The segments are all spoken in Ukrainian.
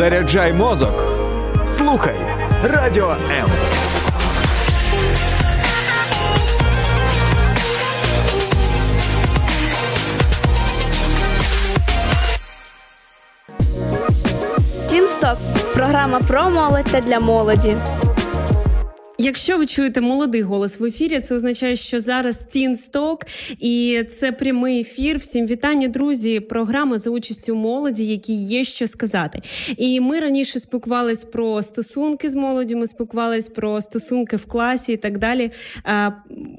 Заряджай мозок. Слухай радіо М. Тінсток програма про молодь та для молоді. Якщо ви чуєте молодий голос в ефірі, це означає, що зараз Тінсток і це прямий ефір. Всім вітання, друзі. Програма за участю молоді, які є що сказати. І ми раніше спілкувались про стосунки з молоді. Ми спілкувались про стосунки в класі і так далі.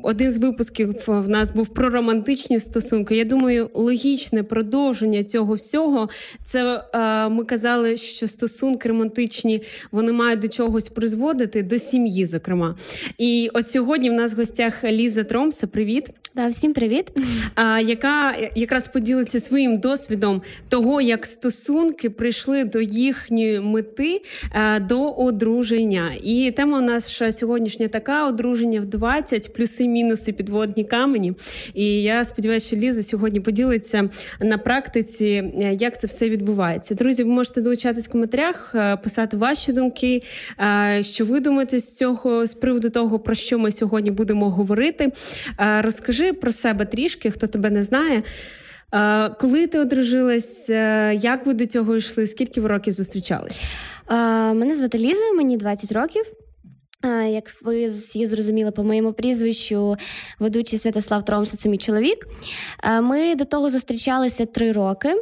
Один з випусків в нас був про романтичні стосунки. Я думаю, логічне продовження цього всього. Це ми казали, що стосунки романтичні вони мають до чогось призводити до сім'ї, зокрема зокрема. І от сьогодні в нас в гостях Ліза Тромса. Привіт. Да, всім привіт. А, Яка якраз поділиться своїм досвідом того, як стосунки прийшли до їхньої мети а, до одруження. І тема у нас сьогоднішня така: одруження в 20, плюси, мінуси, підводні камені. І я сподіваюся, що Ліза сьогодні поділиться на практиці, як це все відбувається. Друзі, ви можете долучатись в коментарях, писати ваші думки, що ви думаєте з цього з приводу того, про що ми сьогодні будемо говорити. Е, розкажи про себе трішки, хто тебе не знає. Е, коли ти одружилась, е, як ви до цього йшли? Скільки ви років зустрічались? Мене звати Ліза, мені 20 років. Як ви всі зрозуміли по моєму прізвищу, ведучий Святослав Тромса, це мій чоловік. Ми до того зустрічалися три роки.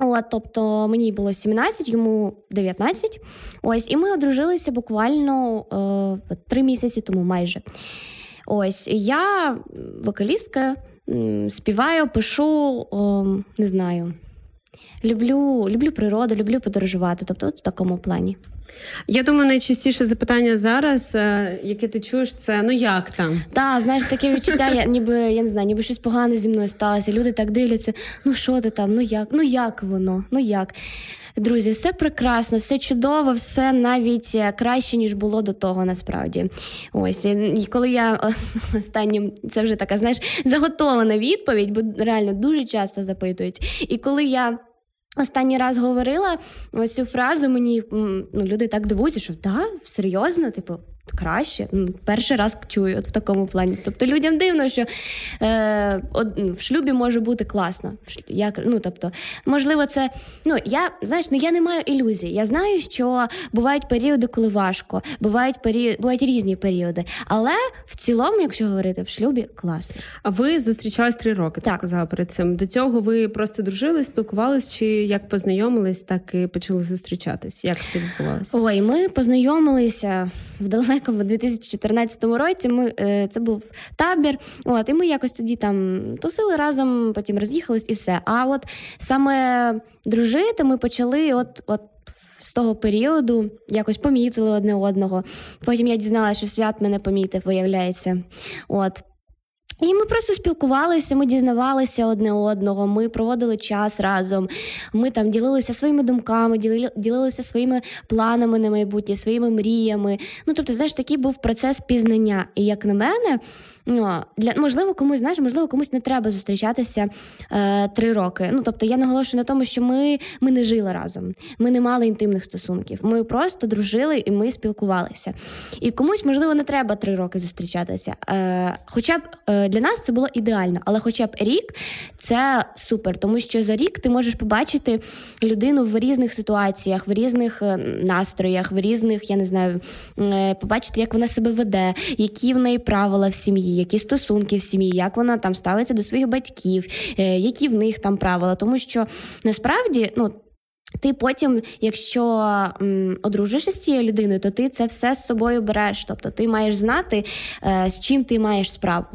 От, Тобто мені було 17, йому 19. Ось, І ми одружилися буквально е, три місяці тому майже. Ось, Я вокалістка, співаю, пишу, о, не знаю. Люблю люблю природу, люблю подорожувати. Тобто, от в такому плані. Я думаю, найчастіше запитання зараз, е, яке ти чуєш, це ну як там? Так, знаєш, таке відчуття, я ніби я не знаю, ніби щось погане зі мною сталося. Люди так дивляться, ну що ти там, ну як, ну як воно, ну як. Друзі, все прекрасно, все чудово, все навіть е, краще, ніж було до того, насправді. Ось і коли я останнім, це вже така, знаєш, заготована відповідь, бо реально дуже часто запитують. І коли я. Останній раз говорила ось цю фразу, мені ну, люди так дивуються, що да, серйозно, типу, краще. Перший раз чую от в такому плані. Тобто людям дивно, що е, от, в шлюбі може бути класно. Як, ну, тобто, Можливо, це. ну, Я знаєш, ну, я не маю ілюзій. Я знаю, що бувають періоди, коли важко, бувають періоди, бувають різні періоди. Але в цілому, якщо говорити в шлюбі, класно. А ви зустрічались три роки, ти сказала перед цим. До цього ви просто дружили, спілкувались, чи як познайомились, так і почали зустрічатись? Як це відбувалося? Ой, ми познайомилися в далекому 2014 році. Ми е, це був табір. От і ми якось тоді там тусили разом, потім роз'їхались і все. А от саме дружити ми почали, от от. З того періоду якось помітили одне одного. Потім я дізналася, що свят мене помітив, виявляється. От. І ми просто спілкувалися, ми дізнавалися одне одного, ми проводили час разом. Ми там ділилися своїми думками, ділили, ділилися своїми планами на майбутнє, своїми мріями. Ну тобто, знаєш, такий був процес пізнання. І як на мене, Ну, для можливо, комусь знаєш, можливо, комусь не треба зустрічатися е, три роки. Ну тобто я наголошую на тому, що ми ми не жили разом, ми не мали інтимних стосунків. Ми просто дружили і ми спілкувалися. І комусь, можливо, не треба три роки зустрічатися. Е, Хоча б е, для нас це було ідеально, але хоча б рік це супер, тому що за рік ти можеш побачити людину в різних ситуаціях, в різних е, настроях, в різних, я не знаю, е, побачити, як вона себе веде, які в неї правила в сім'ї які стосунки в сім'ї, як вона там ставиться до своїх батьків, е, які в них там правила. Тому що насправді, ну. Ти потім, якщо м, одружишся з цією людиною, то ти це все з собою береш. Тобто ти маєш знати, е, з чим ти маєш справу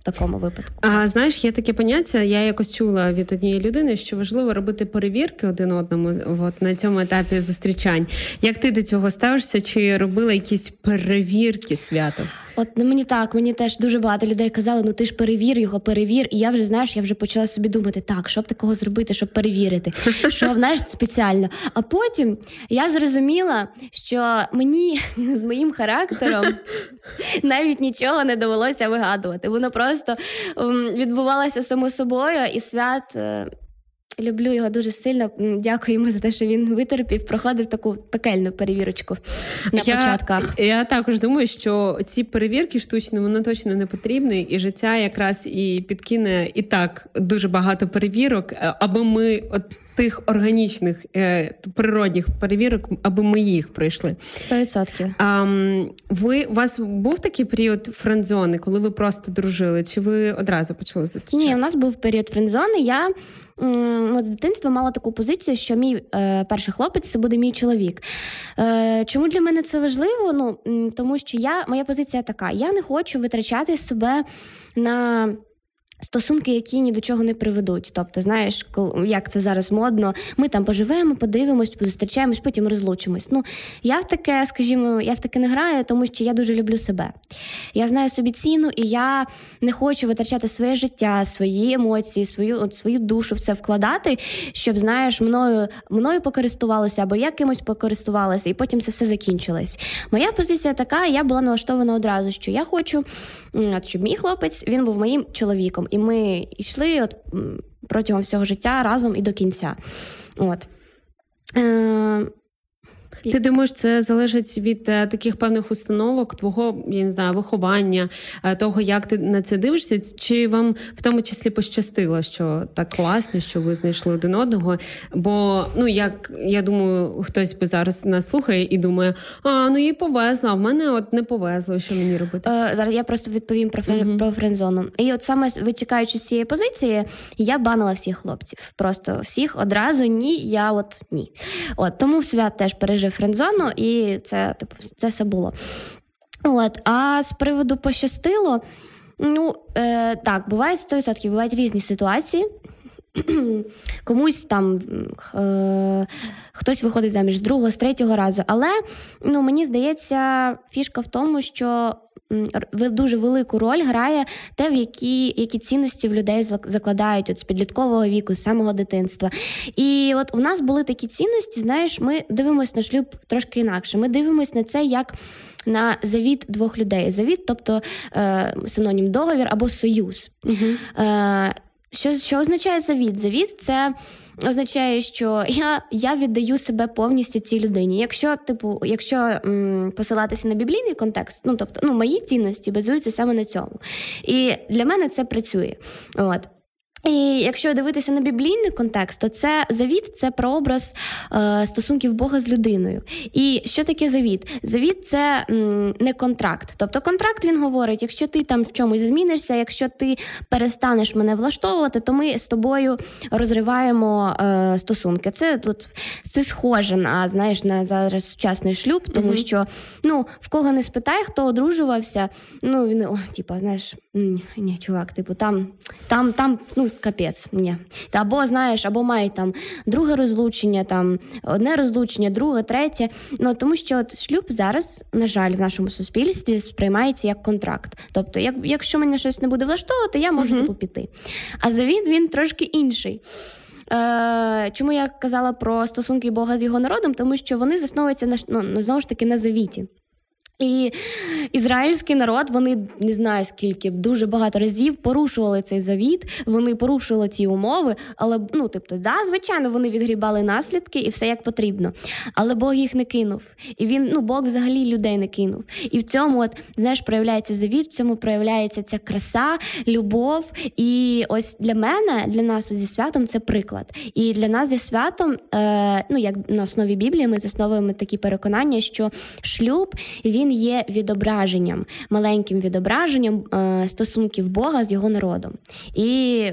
в такому випадку. А знаєш, є таке поняття. Я якось чула від однієї людини, що важливо робити перевірки один одному от на цьому етапі зустрічань. Як ти до цього ставишся? Чи робила якісь перевірки свято? От мені так, мені теж дуже багато людей казали, ну ти ж перевір його, перевір. І я вже знаєш, я вже почала собі думати, так, що б такого зробити, щоб перевірити, що знаєш, спеціально. А потім я зрозуміла, що мені з моїм характером навіть нічого не довелося вигадувати. Воно просто відбувалося само собою, і свят. Люблю його дуже сильно. Дякую йому за те, що він витерпів, проходив таку пекельну перевірочку на я, початках. Я також думаю, що ці перевірки штучні вони точно не потрібні, і життя якраз і підкине і так дуже багато перевірок, е, аби ми от тих органічних е, природних перевірок, аби ми їх пройшли. Сто відсотків. А ви у вас був такий період френдзони, коли ви просто дружили? Чи ви одразу почали зустрічатися? Ні, у нас був період френдзони. Я от з дитинства мала таку позицію, що мій е, перший хлопець це буде мій чоловік. Е, Чому для мене це важливо? Ну тому що я моя позиція така: я не хочу витрачати себе на. Стосунки, які ні до чого не приведуть. Тобто, знаєш, як це зараз модно, ми там поживемо, подивимось, позустрічаємось, потім розлучимось. Ну, я в таке, скажімо, я в таке не граю, тому що я дуже люблю себе. Я знаю собі ціну, і я не хочу витрачати своє життя, свої емоції, свою от, свою душу в це вкладати, щоб, знаєш, мною мною покористувалося або я кимось покористувалася, і потім це все закінчилось. Моя позиція така, я була налаштована одразу, що я хочу, щоб мій хлопець він був моїм чоловіком і ми йшли от протягом всього життя разом і до кінця. От. Ти думаєш, це залежить від е, таких певних установок, твого я не знаю, виховання, е, того, як ти на це дивишся, чи вам в тому числі пощастило, що так класно, що ви знайшли один одного? Бо ну як я думаю, хтось би зараз нас слухає і думає, а ну їй повезло, а в мене от не повезло, що мені робити? Е, Зараз я просто відповім про френ, uh-huh. про френдзону. І от саме вичекаючи з цієї позиції, я банила всіх хлопців. Просто всіх одразу ні, я от ні. От тому свят теж пережив френдзону, і це типу, це все було. От, А з приводу пощастило, ну е, так, бувають 100%, бувають різні ситуації. Комусь там е, хтось виходить заміж з другого, з третього разу. Але ну, мені здається, фішка в тому, що дуже велику роль грає те, в які які цінності в людей закладають от з підліткового віку, з самого дитинства. І от у нас були такі цінності, знаєш, ми дивимося на шлюб трошки інакше. Ми дивимося на це як. На завіт двох людей. Завіт, тобто е, синонім договір або союз. Е, що що означає завіт? Завіт це означає, що я я віддаю себе повністю цій людині. Якщо, типу, якщо м, посилатися на біблійний контекст, ну тобто ну, мої цінності базуються саме на цьому. І для мене це працює. От. І якщо дивитися на біблійний контекст, то це завіт це прообраз е, стосунків Бога з людиною. І що таке завіт? Завіт це м, не контракт. Тобто контракт він говорить: якщо ти там в чомусь змінишся, якщо ти перестанеш мене влаштовувати, то ми з тобою розриваємо е, стосунки. Це тут це схоже на знаєш на зараз сучасний шлюб, тому mm що ну в кого не спитай, хто одружувався, ну він о, типа, знаєш, ні, чувак, типу, там, там, там, ну капець, ні. Або знаєш, або мають там друге розлучення, там одне розлучення, друге, третє. Ну тому що от шлюб зараз, на жаль, в нашому суспільстві сприймається як контракт. Тобто, як, якщо мене щось не буде влаштовувати, я можу uh типу піти. А завід він трошки інший. Е, Чому я казала про стосунки Бога з його народом? Тому що вони засновуються на ну, знову ж таки на завіті. І ізраїльський народ, вони не знаю скільки дуже багато разів порушували цей завіт, вони порушували ті умови, але ну тобто, да, звичайно, вони відгрібали наслідки і все як потрібно. Але Бог їх не кинув. І він, ну Бог взагалі людей не кинув. І в цьому, от знаєш, проявляється завіт, в цьому проявляється ця краса, любов. І ось для мене, для нас зі святом це приклад. І для нас зі святом, е, ну як на основі Біблії, ми засновуємо такі переконання, що шлюб він він є відображенням, маленьким відображенням е, стосунків Бога з його народом. І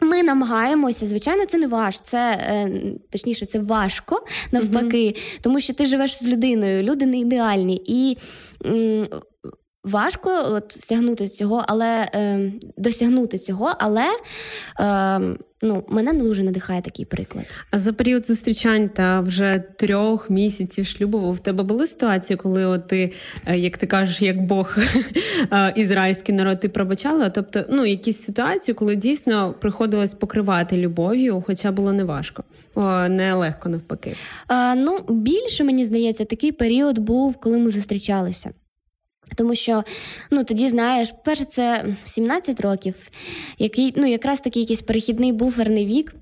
ми намагаємося, звичайно, це не важко, це е, точніше, це важко навпаки, mm-hmm. тому що ти живеш з людиною, люди не ідеальні. І важко от, сягнути цього, але е, досягнути цього, але е, ну, мене не дуже надихає такий приклад. А за період зустрічань та вже трьох місяців шлюбу в тебе були ситуації, коли от ти, е, як ти кажеш, як Бог е, ізраїльський народ, ти пробачала? Тобто, ну, якісь ситуації, коли дійсно приходилось покривати любов'ю, хоча було не легко навпаки. А, Ну, більше мені здається, такий період був, коли ми зустрічалися. Тому що ну тоді знаєш, перше, це 17 років, який ну якраз такий якийсь перехідний буферний вік.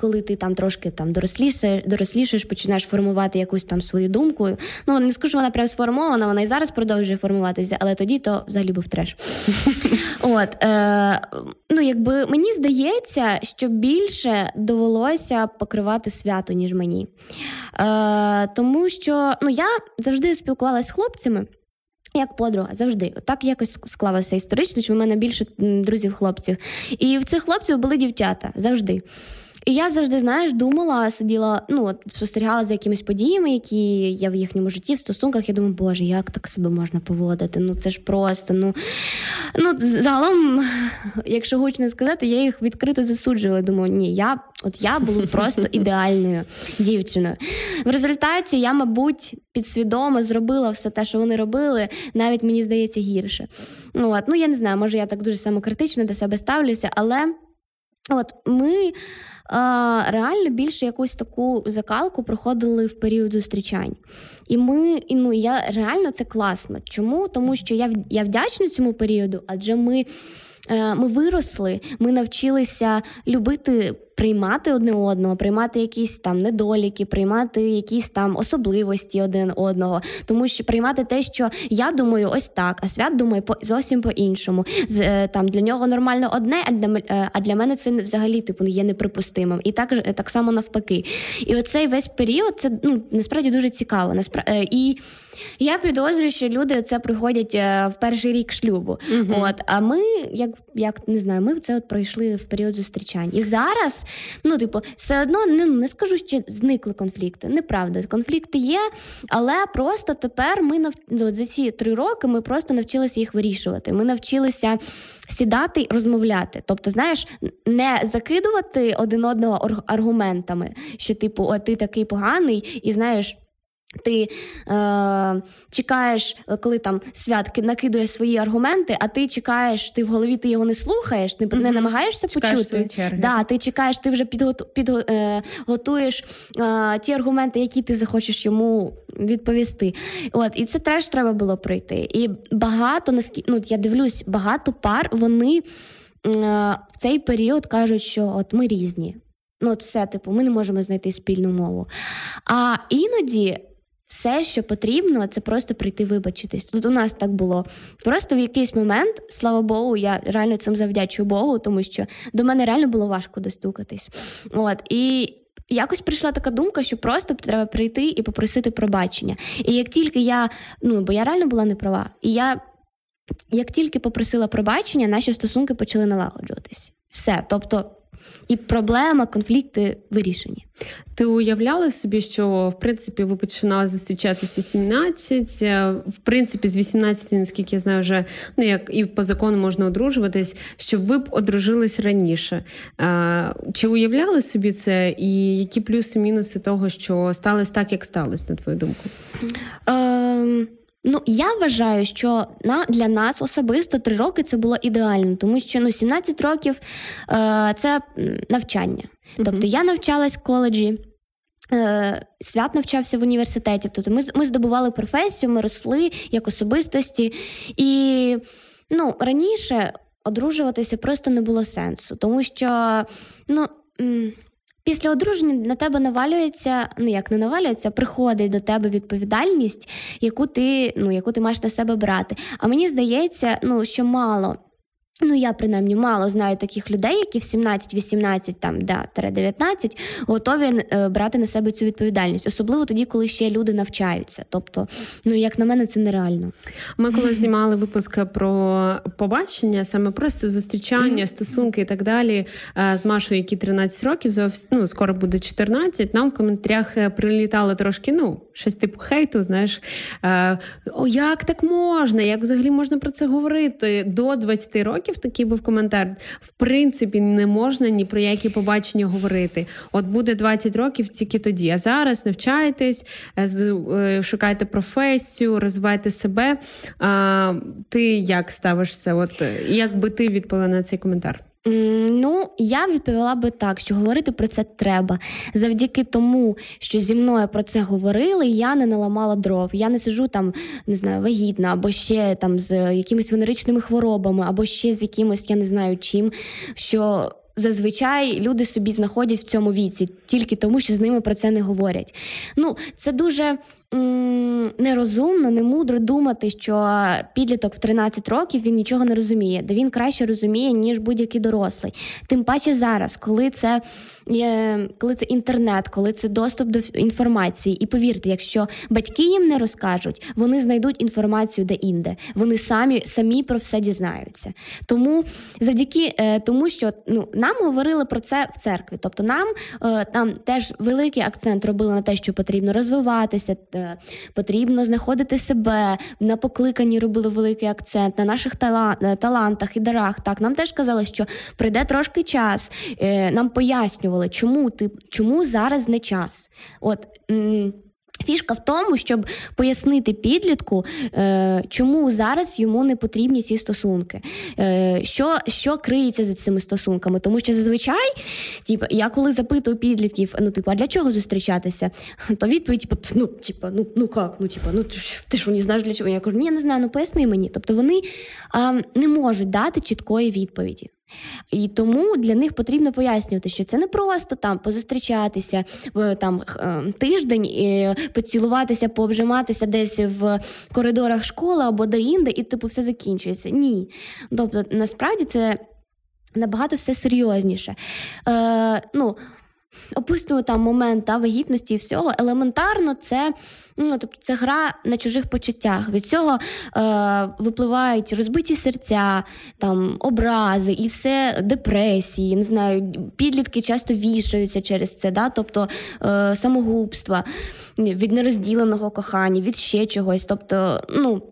коли ти там трошки там дорослішаєш, дорослішаєш, починаєш формувати якусь там свою думку. Ну не скажу, вона прям сформована, вона і зараз продовжує формуватися, але тоді то взагалі був треш. От е, ну якби мені здається, що більше довелося покривати свято, ніж мені. Е, Тому що ну я завжди спілкувалася з хлопцями. Як подруга завжди, так якось склалося історично, що в мене більше друзів-хлопців. І в цих хлопців були дівчата завжди. І я завжди, знаєш, думала, сиділа, ну от спостерігала за якимись подіями, які є в їхньому житті, в стосунках. Я думаю, боже, як так себе можна поводити? Ну це ж просто. Ну ну загалом, якщо гучно сказати, я їх відкрито засуджувала. Думаю, ні, я от я була просто ідеальною дівчиною. В результаті я, мабуть, підсвідомо зробила все те, що вони робили, навіть мені здається гірше. Ну от, ну я не знаю, може я так дуже самокритично до себе ставлюся, але от ми реально більше якусь таку закалку проходили в період зустрічань. І ми, і ну я реально це класно. Чому? Тому що я я вдячна цьому періоду, адже ми. Е, ми виросли, ми навчилися любити приймати одне одного, приймати якісь там недоліки, приймати якісь там особливості один одного, тому що приймати те, що я думаю, ось так, а свят думає по зовсім по-іншому. З е, там для нього нормально одне, а для е, а для мене це взагалі типу є неприпустимим. І так так само навпаки. І оцей весь період це ну насправді дуже цікаво. Насправ... І я підозрюю, що люди це приходять в перший рік шлюбу. uh От а ми, як як не знаю, ми це от пройшли в період зустрічань. І зараз ну, типу, все одно не, не скажу, що зникли конфлікти. Неправда, конфлікти є, але просто тепер ми нав... От за ці три роки ми просто навчилися їх вирішувати. Ми навчилися сідати і розмовляти. Тобто, знаєш, не закидувати один одного аргументами, що, типу, о, ти такий поганий, і знаєш. Ти е, чекаєш, коли там свят накидує свої аргументи, а ти чекаєш, ти в голові ти його не слухаєш, не, mm-hmm. не намагаєшся чекаєш почути. Да, Ти чекаєш, ти вже підготуєш підго, е, готуєш е, ті аргументи, які ти захочеш йому відповісти. От І це теж треба було пройти. І багато наскільки ну, я дивлюсь, багато пар вони е, в цей період кажуть, що от ми різні. Ну, от все, типу, ми не можемо знайти спільну мову. А іноді все, що потрібно, це просто прийти вибачитись. Тут у нас так було. Просто в якийсь момент, слава Богу, я реально цим завдячую Богу, тому що до мене реально було важко достукатись. От і. Якось прийшла така думка, що просто треба прийти і попросити пробачення. І як тільки я, ну бо я реально була неправа, і я як тільки попросила пробачення, наші стосунки почали налагоджуватись. Все. Тобто і проблема, конфлікти вирішені. Ти уявляла собі, що в принципі ви починали зустрічатися у 17, е, в принципі, з 18, наскільки я знаю, вже ну як і по закону можна одружуватись, щоб ви б одружились раніше. Е, чи уявляли собі це, і які плюси-мінуси того, що сталося так, як сталося, на твою думку? Ем... Ну, я вважаю, що на для нас особисто три роки це було ідеально, тому що ну 17 років е, це навчання. Тобто я навчалась в коледжі. Е, свят навчався в університеті, тобто ми ми здобували професію, ми росли як особистості. І ну, раніше одружуватися просто не було сенсу, тому що ну, Після одруження на тебе навалюється, ну як не навалюється, приходить до тебе відповідальність, яку ти ну, яку ти маєш на себе брати. А мені здається, ну що мало Ну, я принаймні мало знаю таких людей, які в 17-18 там да, 19 готові е, брати на себе цю відповідальність, особливо тоді, коли ще люди навчаються. Тобто, ну як на мене, це нереально. Ми коли знімали випуск про побачення, саме просто зустрічання, стосунки і так далі е, з Машою, які 13 років, зовсім ну, скоро буде 14, Нам в коментарях е, прилітало трошки, ну, щось типу хейту. Знаєш, о, як так можна? Як взагалі можна про це говорити до 20 років? Років такий був коментар. В принципі, не можна ні про які побачення говорити. От буде 20 років тільки тоді. А зараз навчайтесь, е, е, шукайте професію, розвивайте себе. А, Ти як ставишся? От як би ти відповіла на цей коментар? Ну, я відповіла би так, що говорити про це треба. Завдяки тому, що зі мною про це говорили, я не наламала дров. Я не сижу там, не знаю, вагітна, або ще там з якимись венеричними хворобами, або ще з якимось, я не знаю чим. що зазвичай люди собі знаходять в цьому віці тільки тому, що з ними про це не говорять. Ну, це дуже нерозумно, не мудро думати, що підліток в 13 років він нічого не розуміє, де він краще розуміє, ніж будь-який дорослий. Тим паче зараз, коли це коли це інтернет, коли це доступ до інформації. І повірте, якщо батьки їм не розкажуть, вони знайдуть інформацію де-інде. Вони самі самі про все дізнаються. Тому завдяки е, тому, що ну нам говорили про це в церкві. Тобто, нам е, там теж великий акцент робили на те, що потрібно розвиватися, е, потрібно знаходити себе на покликанні. Робили великий акцент на наших талантах і дарах. Так нам теж казали, що прийде трошки час. Нам пояснювали, чому ти чому зараз не час. От Фішка в тому, щоб пояснити підлітку, е, чому зараз йому не потрібні ці стосунки, е, що що криється за цими стосунками. Тому що зазвичай, типу, я коли запитую підлітків, ну типу, а для чого зустрічатися, то відповідь, типу, ну, типу, ну ну як, ну типу, ну ти що не знаєш для чого? Я кажу, ні, я не знаю, ну поясни мені. Тобто вони а, не можуть дати чіткої відповіді. І тому для них потрібно пояснювати, що це не просто там позустрічатися там е, тиждень, і поцілуватися, пообжиматися десь в коридорах школи або де-інде, і типу все закінчується. Ні. Тобто, насправді це набагато все серйозніше. Е, ну, Опустимо там момент та, вагітності і всього. Елементарно, це ну, тобто, це гра на чужих почуттях. Від цього е, випливають розбиті серця, там, образи і все, депресії. Не знаю, підлітки часто вішаються через це, да? тобто е, самогубства, від нерозділеного кохання, від ще чогось. Тобто, ну.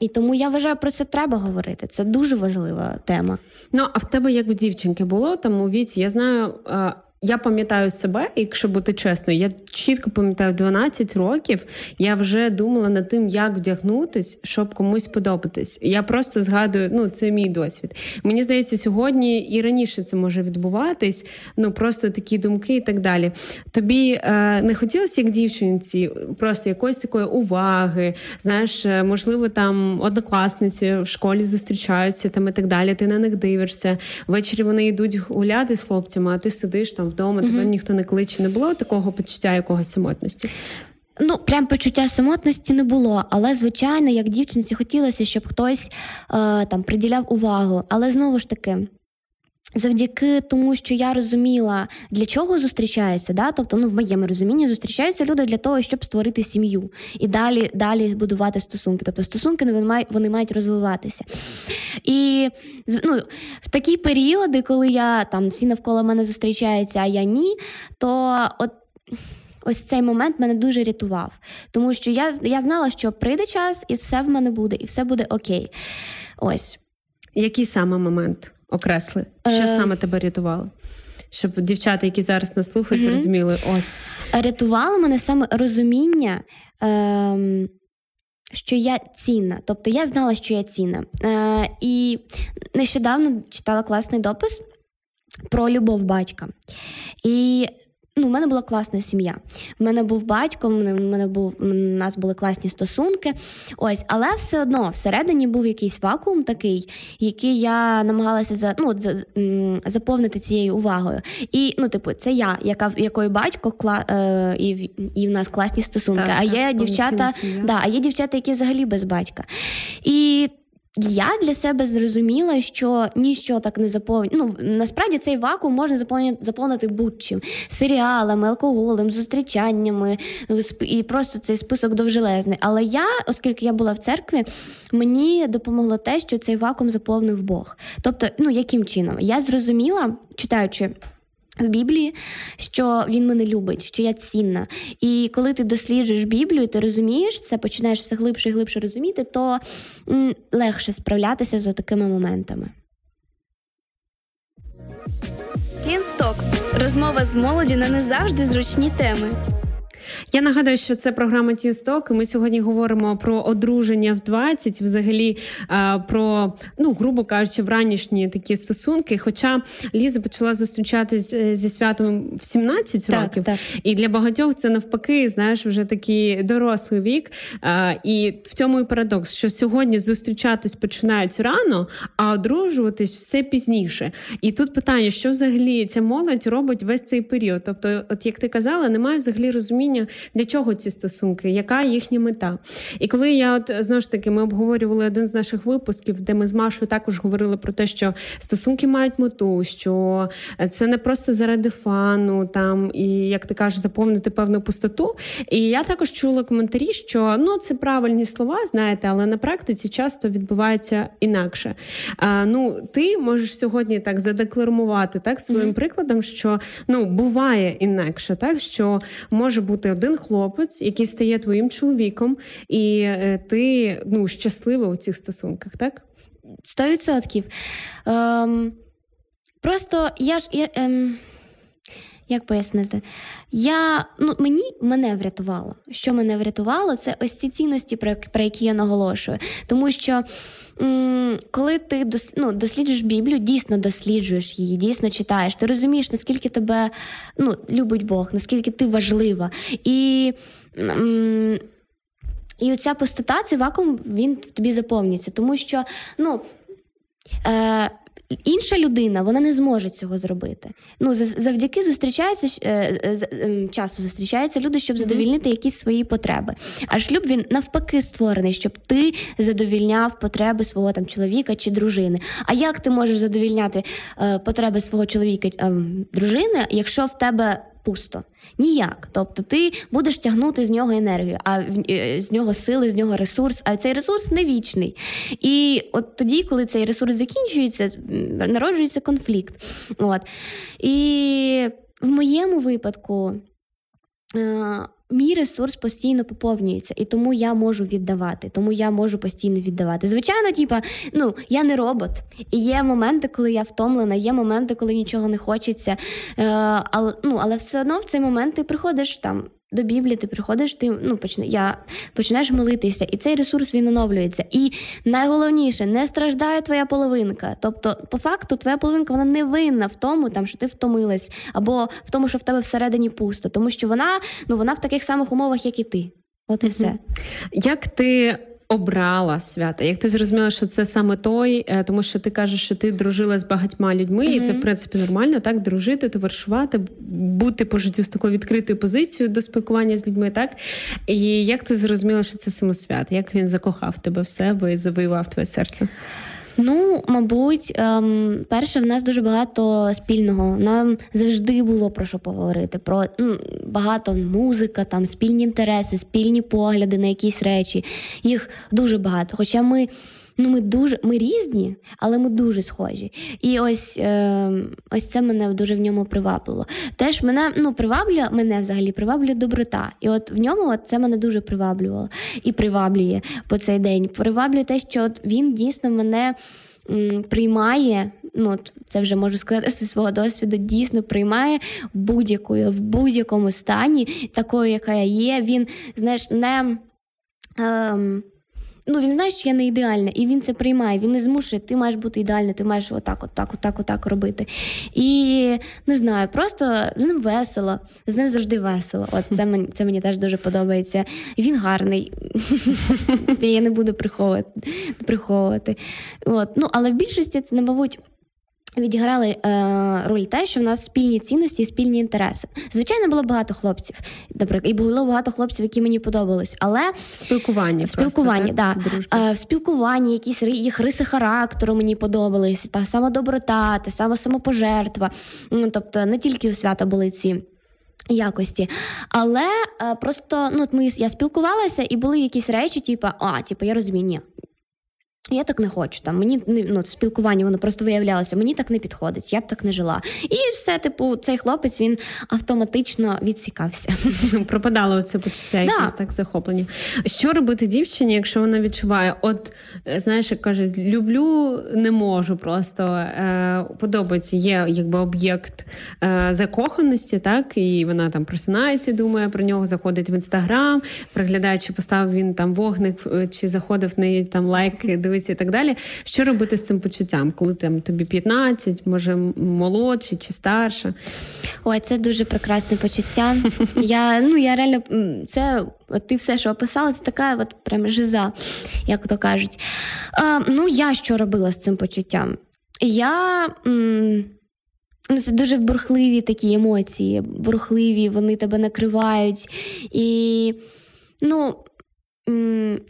І тому я вважаю, про це треба говорити. Це дуже важлива тема. Ну а в тебе як в дівчинки було там у віці? Я знаю, е, я пам'ятаю себе, якщо бути чесною, я чітко пам'ятаю 12 років. Я вже думала над тим, як вдягнутись, щоб комусь подобатись. Я просто згадую, ну це мій досвід. Мені здається, сьогодні і раніше це може відбуватись. Ну просто такі думки і так далі. Тобі е, не хотілося як дівчинці, просто якоїсь такої уваги. Знаєш, е, можливо, там однокласниці в школі зустрічаються там і так далі. Ти на них дивишся. Ввечері вони йдуть гуляти з хлопцями, а ти сидиш там вдома, тебе mm ніхто не кличе. Не було такого почуття якогось самотності? Ну, прям почуття самотності не було, але звичайно, як дівчинці хотілося, щоб хтось е, там приділяв увагу. Але знову ж таки, Завдяки тому, що я розуміла, для чого зустрічаються, да? тобто, ну в моєму розумінні зустрічаються люди для того, щоб створити сім'ю і далі далі будувати стосунки. Тобто стосунки вони мають, вони мають розвиватися. І ну, в такі періоди, коли я там всі навколо мене зустрічаються, а я ні, то от. Ось цей момент мене дуже рятував, тому що я я знала, що прийде час, і все в мене буде, і все буде окей. Ось. Який саме момент? Окресли? Що е... саме тебе рятувало? Щоб дівчата, які зараз нас слухають, зрозуміли ось. Рятувало мене саме розуміння, е, що я цінна. Тобто я знала, що я цінна. Е, І нещодавно читала класний допис про любов батька. І Ну, в мене була класна сім'я. В мене був батько, в мене був у нас були класні стосунки. Ось, але все одно всередині був якийсь вакуум такий, який я намагалася за ну, за, заповнити цією увагою. І ну, типу, це я, яка якої батько кла, е, і і в нас класні стосунки. Так, а є так, дівчата, да, а є дівчата, які взагалі без батька. І я для себе зрозуміла, що ніщо так не заповнює. Ну насправді цей вакуум можна заповнити заповнити будь-чим серіалами, алкоголем, зустрічаннями і просто цей список довжелезний. Але я, оскільки я була в церкві, мені допомогло те, що цей вакуум заповнив Бог. Тобто, ну яким чином я зрозуміла, читаючи в Біблії, що він мене любить, що я цінна. І коли ти досліджуєш Біблію, ти розумієш це, починаєш все глибше і глибше розуміти, то легше справлятися з такими моментами. Тінсток розмова з молоді на не завжди зручні теми. Я нагадаю, що це програма Тінсток. Ми сьогодні говоримо про одруження в 20, взагалі про, ну, грубо кажучи, в ранішні такі стосунки. Хоча Ліза почала зустрічатись е, зі святом в 17 так, років, так. і для багатьох це навпаки, знаєш, вже такий дорослий вік. І в цьому і парадокс, що сьогодні зустрічатись починають рано, а одружуватись все пізніше. І тут питання, що взагалі ця молодь робить весь цей період. Тобто, от як ти казала, немає взагалі розуміння, для чого ці стосунки, яка їхня мета. І коли я от знову ж таки ми обговорювали один з наших випусків, де ми з Машою також говорили про те, що стосунки мають мету, що це не просто заради фану, там і як ти кажеш, заповнити певну пустоту. І я також чула коментарі, що ну це правильні слова, знаєте, але на практиці часто відбувається інакше. А, Ну, ти можеш сьогодні так задекламувати так своїм mm-hmm. прикладом, що ну буває інакше, так що може бути один хлопець, який стає твоїм чоловіком, і е, ти ну щаслива у цих стосунках, так? Сто відсотків. Ем, Просто я ж. Я, ем... Як пояснити? Я, ну, Мені мене врятувало. Що мене врятувало, це ось ці цінності, про, які я наголошую. Тому що м- коли ти дос, ну, досліджуєш Біблію, дійсно досліджуєш її, дійсно читаєш, ти розумієш, наскільки тебе ну, любить Бог, наскільки ти важлива. І м- і оця пустота, цей вакуум, він в тобі заповнюється. Тому що, ну. Е, Інша людина вона не зможе цього зробити. Ну завдяки зустрічаються е, ем, часто зустрічаються люди, щоб задовільнити якісь свої потреби. А шлюб він навпаки створений, щоб ти задовільняв потреби свого там чоловіка чи дружини. А як ти можеш задовільняти е, потреби свого чоловіка е, дружини, якщо в тебе пусто. Ніяк. Тобто ти будеш тягнути з нього енергію, а е, з нього сили, з нього ресурс, а цей ресурс не вічний. І от тоді, коли цей ресурс закінчується, народжується конфлікт. От. І в моєму випадку. Мій ресурс постійно поповнюється, і тому я можу віддавати, тому я можу постійно віддавати. Звичайно, типа, ну я не робот, і є моменти, коли я втомлена, є моменти, коли нічого не хочеться. Е, але ну, але все одно в цей момент ти приходиш там до Біблії, ти приходиш, ти ну почне, я починаєш молитися, і цей ресурс він оновлюється. І найголовніше не страждає твоя половинка. Тобто, по факту, твоя половинка вона не винна в тому, там що ти втомилась, або в тому, що в тебе всередині пусто, тому що вона ну вона в таких самих умовах, як і ти. От і все. Як ти обрала свята? Як ти зрозуміла, що це саме той, е, тому що ти кажеш, що ти дружила з багатьма людьми, mm-hmm. і це в принципі нормально, так дружити, товаришувати, бути по життю з такою відкритою позицією до спілкування з людьми, так і як ти зрозуміла, що це саме свят? Як він закохав тебе в себе і завоював твоє серце? Ну, мабуть, ем, перше, в нас дуже багато спільного. Нам завжди було про що поговорити. Про ну, багато музика, там спільні інтереси, спільні погляди на якісь речі. Їх дуже багато. Хоча ми. Ну, ми дуже ми різні, але ми дуже схожі. І ось е, ось це мене дуже в ньому привабило. Теж мене ну, приваблює, мене взагалі приваблює доброта. І от в ньому от це мене дуже приваблювало і приваблює по цей день. Приваблює те, що от він дійсно мене. Приймає, ну це вже можу сказати зі свого досвіду, дійсно приймає будь-якою в будь-якому стані, такою, яка я є. Він знаєш, не ем, ну він знає, що я не ідеальна, і він це приймає. Він не змушує, ти маєш бути ідеальною, ти маєш отак, отак, отак, отак робити. І не знаю, просто з ним весело, з ним завжди весело. От це мені це мені теж дуже подобається. І Він гарний. Я не буду приховувати. приховувати. От. Ну, Але в більшості це, мабуть. Відіграли е, роль те, що в нас спільні цінності і спільні інтереси. Звичайно, було багато хлопців, наприклад, і було багато хлопців, які мені подобались. Але спілкування в спілкуванні, просто, да. Е, в спілкуванні якісь їх риси характеру мені подобались, та сама доброта, та сама самопожертва. Ну, Тобто не тільки у свята були ці. Якості, але е, просто ну от ми я спілкувалася, і були якісь речі, типу, а, типу, я розумію, ні, Я так не хочу. Там мені ну, в спілкуванні воно просто виявлялося, мені так не підходить, я б так не жила. І все, типу, цей хлопець він автоматично відсікався. Пропадало це почуття, якесь так захоплення. Що робити дівчині, якщо вона відчуває? От е, знаєш, як кажуть, люблю, не можу просто е, подобається. Є якби об'єкт е, закоханості, так і вона там просинається, думає про нього, заходить в інстаграм, приглядає, чи поставив він там вогник, чи заходив в неї там лайки дивитися і так далі. Що робити з цим почуттям, коли там тобі 15, може молодший чи старша? Ой, це дуже прекрасне почуття. Я ну я реально це от ти все, що описала, це така от прям жиза, як то кажуть. А, Ну, я що робила з цим почуттям? Я. М- Ну, Це дуже бурхливі такі емоції, бурхливі, вони тебе накривають. І ну,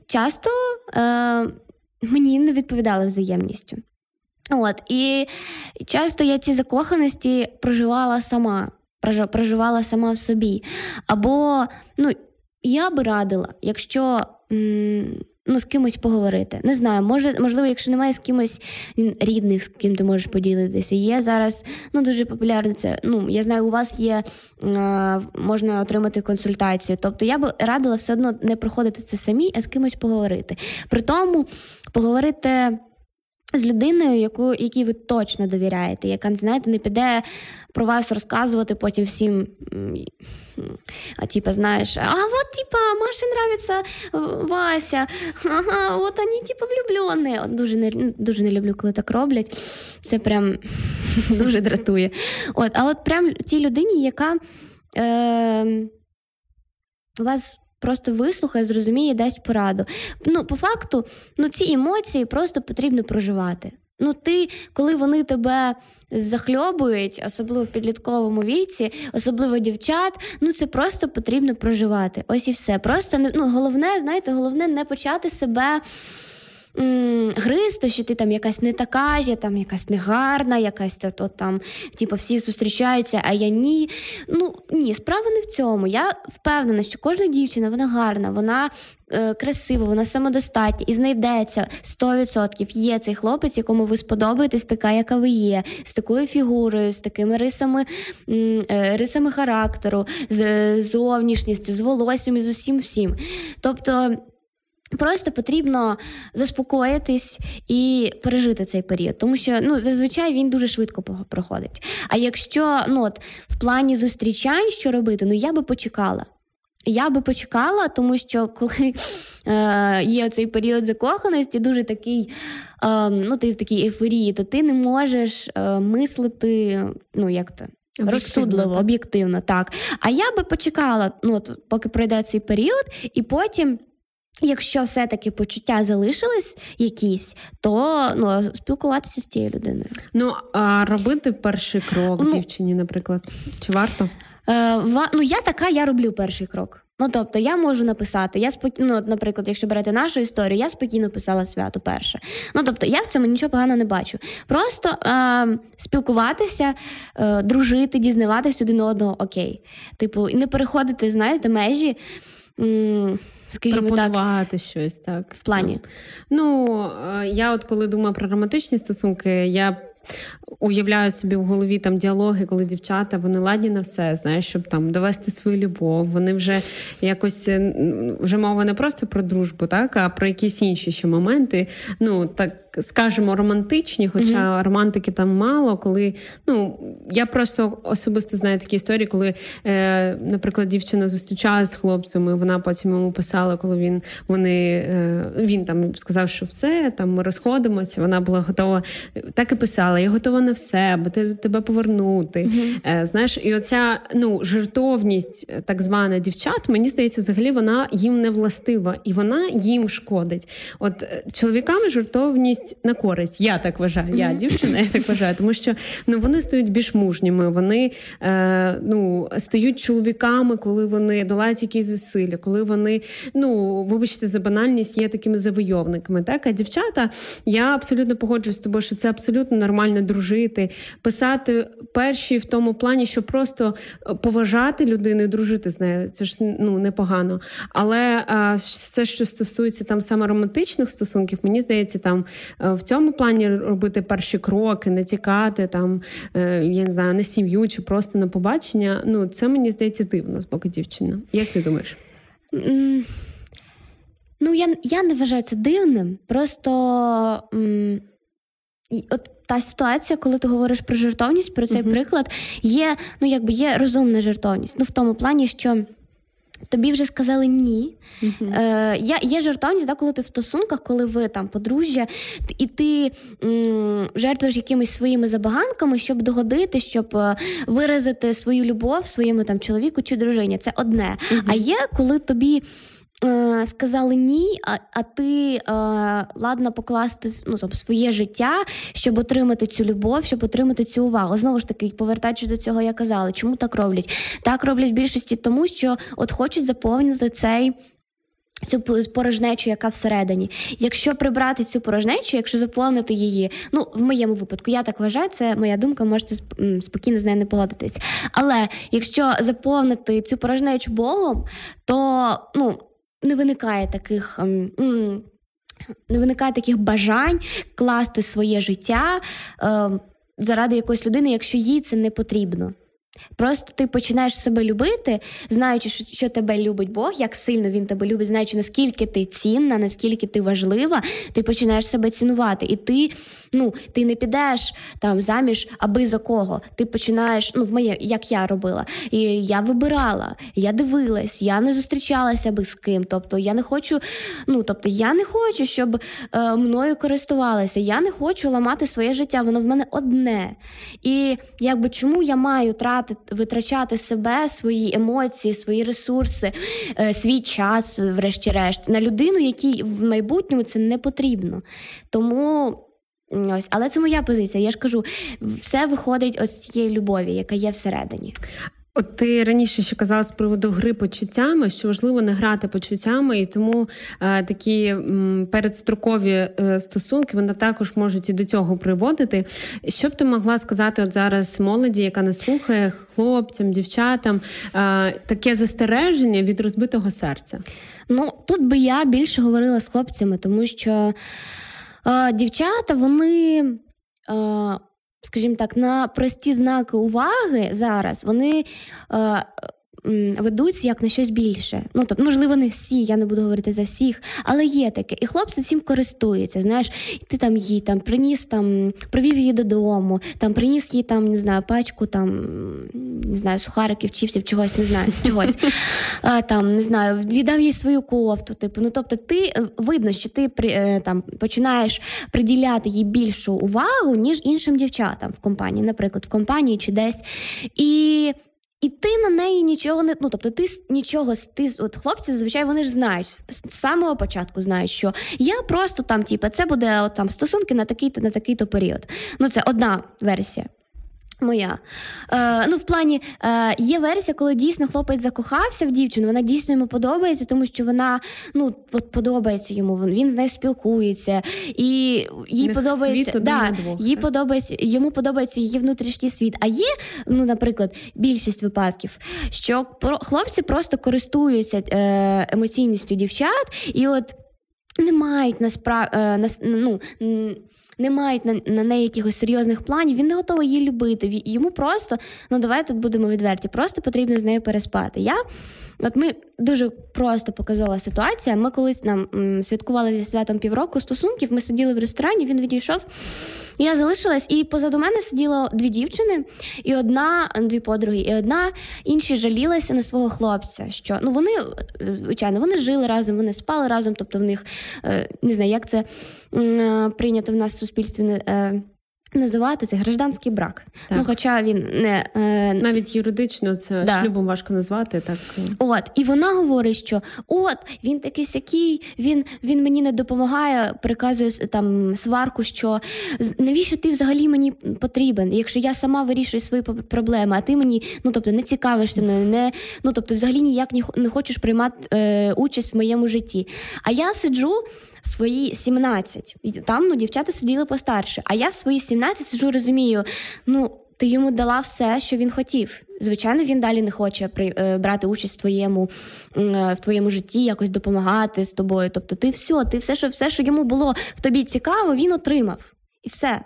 часто е, мені не відповідали взаємністю. От, І часто я ці закоханості проживала сама, проживала сама в собі. Або ну, я би радила, якщо ну, з кимось поговорити. Не знаю, може, можливо, якщо немає з кимось рідних, з ким ти можеш поділитися. Є зараз ну, дуже популярно це. Ну, Я знаю, у вас є, можна отримати консультацію. Тобто я би радила все одно не проходити це самі, а з кимось поговорити. При тому поговорити з людиною, яку, якій ви точно довіряєте, яка, знаєте, не піде про вас розказувати потім всім. А типа, знаєш, а вот типа Маше нравится Вася, ага, от вони типа влюблені. Дуже не дуже не люблю, коли так роблять. Це прям дуже дратує. От, А от прям тій людині, яка е, вас просто вислухає, зрозуміє, дасть пораду. Ну, по факту, ну ці емоції просто потрібно проживати. Ну, ти, коли вони тебе захльобують, особливо в підлітковому віці, особливо дівчат, ну це просто потрібно проживати. Ось і все. Просто ну, головне, знаєте, головне не почати себе гристи, що ти там якась не така, я там якась негарна, якась от, от там, типу, всі зустрічаються, а я ні. Ну ні, справа не в цьому. Я впевнена, що кожна дівчина вона гарна, вона е, красива, вона самодостатня і знайдеться 100%. Є цей хлопець, якому ви сподобаєтесь, така, яка ви є, з такою фігурою, з такими рисами е, рисами характеру, з зовнішністю, з волоссям і з усім всім. Тобто. Просто потрібно заспокоїтись і пережити цей період, тому що ну зазвичай він дуже швидко проходить. А якщо ну от в плані зустрічань що робити, ну я би почекала. Я би почекала, тому що коли е, є цей період закоханості, дуже такий, е, ну ти в такій ейфорії, то ти не можеш е, мислити, ну як то. Розсудливо, так. об'єктивно, так. А я би почекала, ну, от, поки пройде цей період, і потім Якщо все-таки почуття залишились якісь, то ну спілкуватися з тією людиною. Ну а робити перший крок ну, дівчині, наприклад, чи варто? Е, ва, Ну я така, я роблю перший крок. Ну тобто я можу написати. Я спокійно, ну, наприклад, якщо берете нашу історію, я спокійно писала свято перше. Ну тобто, я в цьому нічого поганого не бачу. Просто е, спілкуватися, е, дружити, дізнаватися один одного, окей. Типу, і не переходити, знаєте, межі. М- скажімо пропонувати так, щось так в плані. Ну е, я, от коли думаю про романтичні стосунки, я уявляю собі в голові там діалоги, коли дівчата вони ладні на все, знаєш, щоб там довести свою любов. Вони вже якось е, вже мова не просто про дружбу, так а про якісь інші ще моменти. Ну так скажемо, романтичні, хоча mm-hmm. романтики там мало, коли ну я просто особисто знаю такі історії, коли, е, наприклад, дівчина зустрічалася з хлопцями, вона потім йому писала, коли він вони е, він там сказав, що все, там ми розходимося. Вона була готова, так і писала: я готова на все, аби тебе повернути. Mm-hmm. Е, знаєш, і оця ну жертовність, так звана дівчат, мені здається, взагалі вона їм не властива і вона їм шкодить. От е, чоловікам жертовність користь на користь. Я так вважаю. Я дівчина, я так вважаю, тому що ну вони стають більш мужніми. Вони е, ну стають чоловіками, коли вони долають якісь зусилля, коли вони ну вибачте за банальність є такими завойовниками. Так а дівчата, я абсолютно погоджуюсь з тобою, що це абсолютно нормально дружити, писати перші в тому плані, що просто поважати людину і дружити з нею. Це ж ну непогано. Але а, все, що стосується там саме романтичних стосунків, мені здається, там е, в цьому плані робити перші кроки, не тікати там, е, я не знаю, на сім'ю чи просто на побачення. Ну це мені здається дивно з боку дівчини. Як ти думаєш? Ну, я я не вважаю це дивним. Просто м, от та ситуація, коли ти говориш про жертовність, про цей uh-huh. приклад, є ну, якби є розумна жертовність. Ну, в тому плані, що. Тобі вже сказали ні. Uh-huh. Е, Є є жертовність, да, коли ти в стосунках, коли ви там подружжя, і ти м, жертвуєш якимись своїми забаганками, щоб догодити, щоб е, виразити свою любов своєму там чоловіку чи дружині. Це одне. Uh-huh. А є коли тобі сказали ні, а а ти е, ладно покласти ну, тобто, своє життя, щоб отримати цю любов, щоб отримати цю увагу. Знову ж таки, повертаючись до цього, я казала, чому так роблять? Так роблять в більшості, тому що от хочуть заповнити цей. Цю порожнечу, яка всередині. Якщо прибрати цю порожнечу, якщо заповнити її, ну в моєму випадку, я так вважаю, це моя думка, можете спокійно з нею не погодитись. Але якщо заповнити цю порожнечу Богом, то ну не виникає таких. Ем, не виникає таких бажань класти своє життя е, заради якоїсь людини, якщо їй це не потрібно. Просто ти починаєш себе любити, знаючи, що тебе любить Бог, як сильно він тебе любить, знаючи, наскільки ти цінна, наскільки ти важлива, ти починаєш себе цінувати. І ти ну, ти не підеш там заміж, аби за кого. Ти починаєш, ну, в моє, як я робила. І я вибирала, я дивилась, я не зустрічалася би з ким. Тобто я не хочу, ну тобто я не хочу, щоб е, мною користувалися. Я не хочу ламати своє життя, воно в мене одне. І якби чому я маю трати витрачати витрачати себе, свої емоції, свої ресурси, е, свій час, врешті-решт, на людину, якій в майбутньому це не потрібно. Тому. Ось, але це моя позиція. Я ж кажу, все виходить ось з цієї любові, яка є всередині. От ти раніше ще казала з приводу гри почуттями, що важливо не грати почуттями, і тому е, такі м, передстрокові е, стосунки вони також можуть і до цього приводити. Що б ти могла сказати от зараз молоді, яка не слухає хлопцям, дівчатам, е, таке застереження від розбитого серця? Ну тут би я більше говорила з хлопцями, тому що е, дівчата вони. Скажімо так, на прості знаки уваги зараз вони е, ведуться як на щось більше. Ну тобто, можливо, не всі, я не буду говорити за всіх, але є таке. І хлопці цим користуються. Знаєш, ти там їй там приніс там, привів її додому, там приніс їй там, не знаю, пачку там, не знаю, сухариків, чіпсів, чогось, не знаю, чогось. Там, не знаю, віддав їй свою кофту. Типу, ну тобто, ти е, видно, що ти е, там починаєш приділяти їй більшу увагу, ніж іншим дівчатам в компанії, наприклад, в компанії чи десь. І і ти на неї нічого не ну, тобто ти нічого ти от хлопці зазвичай вони ж знають з самого початку знають, що я просто там, типу, це буде от, там стосунки на такий-то на такий-то період. Ну це одна версія. Моя. Е, Ну, в плані е, є версія, коли дійсно хлопець закохався в дівчину, вона дійсно йому подобається, тому що вона ну, от подобається йому, він з нею спілкується, і їй подобається да, двох, їй подобається, йому подобається її внутрішній світ. А є, ну, наприклад, більшість випадків, що хлопці просто користуються е, емоційністю дівчат, і от не мають насправ... Е, ну, не мають на на неї якихось серйозних планів, він не готовий її любити. Йому просто, ну давайте будемо відверті, просто потрібно з нею переспати. Я От ми дуже просто показова ситуація. Ми колись нам святкували зі святом півроку стосунків. Ми сиділи в ресторані, він відійшов. Я залишилась, і позаду мене сиділо дві дівчини, і одна, дві подруги, і одна інші жалілася на свого хлопця. Що ну вони звичайно вони жили разом, вони спали разом. Тобто в них е, не знаю, як це е, прийнято в нас в суспільстві. Називати це гражданський брак. Так. Ну, хоча він не е, навіть юридично це Да. шлюбом важко назвати. Так От, і вона говорить, що от він такий сякий, він, він мені не допомагає, приказує там сварку, що навіщо ти взагалі мені потрібен, якщо я сама вирішую свої проблеми, а ти мені ну тобто не цікавишся мною, не ну тобто, взагалі ніяк не хочеш приймати е, участь в моєму житті. А я сиджу. Свої 17. І Там ну, дівчата сиділи постарше. А я в свої 17 сиджу, розумію, ну ти йому дала все, що він хотів. Звичайно, він далі не хоче е, брати участь в твоєму, е, в твоєму житті, якось допомагати з тобою. Тобто, ти все, ти все, що все, що йому було в тобі цікаво, він отримав. І все.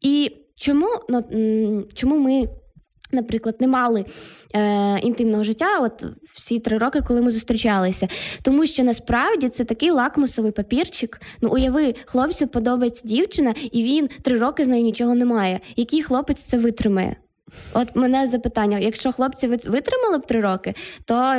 І чому, ну, чому ми. Наприклад, не мали е, інтимного життя, от всі три роки, коли ми зустрічалися. Тому що насправді це такий лакмусовий папірчик. Ну, уяви, хлопцю подобається дівчина, і він три роки з нею нічого не має. Який хлопець це витримає? От мене запитання: якщо хлопці витримали б три роки, то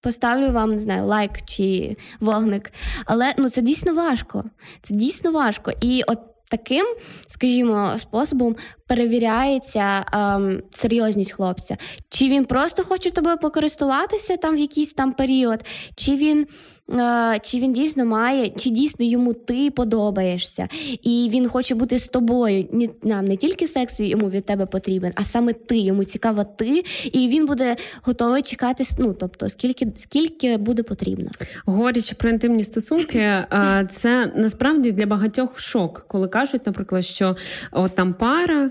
поставлю вам не знаю, лайк чи вогник. Але ну це дійсно важко. Це дійсно важко. І от таким, скажімо, способом перевіряється ем, серйозність хлопця. Чи він просто хоче тобою покористуватися там в якийсь там період, чи він, е, чи він дійсно має, чи дійсно йому ти подобаєшся, і він хоче бути з тобою. Ні, нам не тільки секс йому від тебе потрібен, а саме ти, йому цікава ти, і він буде готовий чекати, ну тобто, скільки, скільки буде потрібно. Говорячи про інтимні стосунки, е, це насправді для багатьох шок, коли кажуть, наприклад, що от там пара,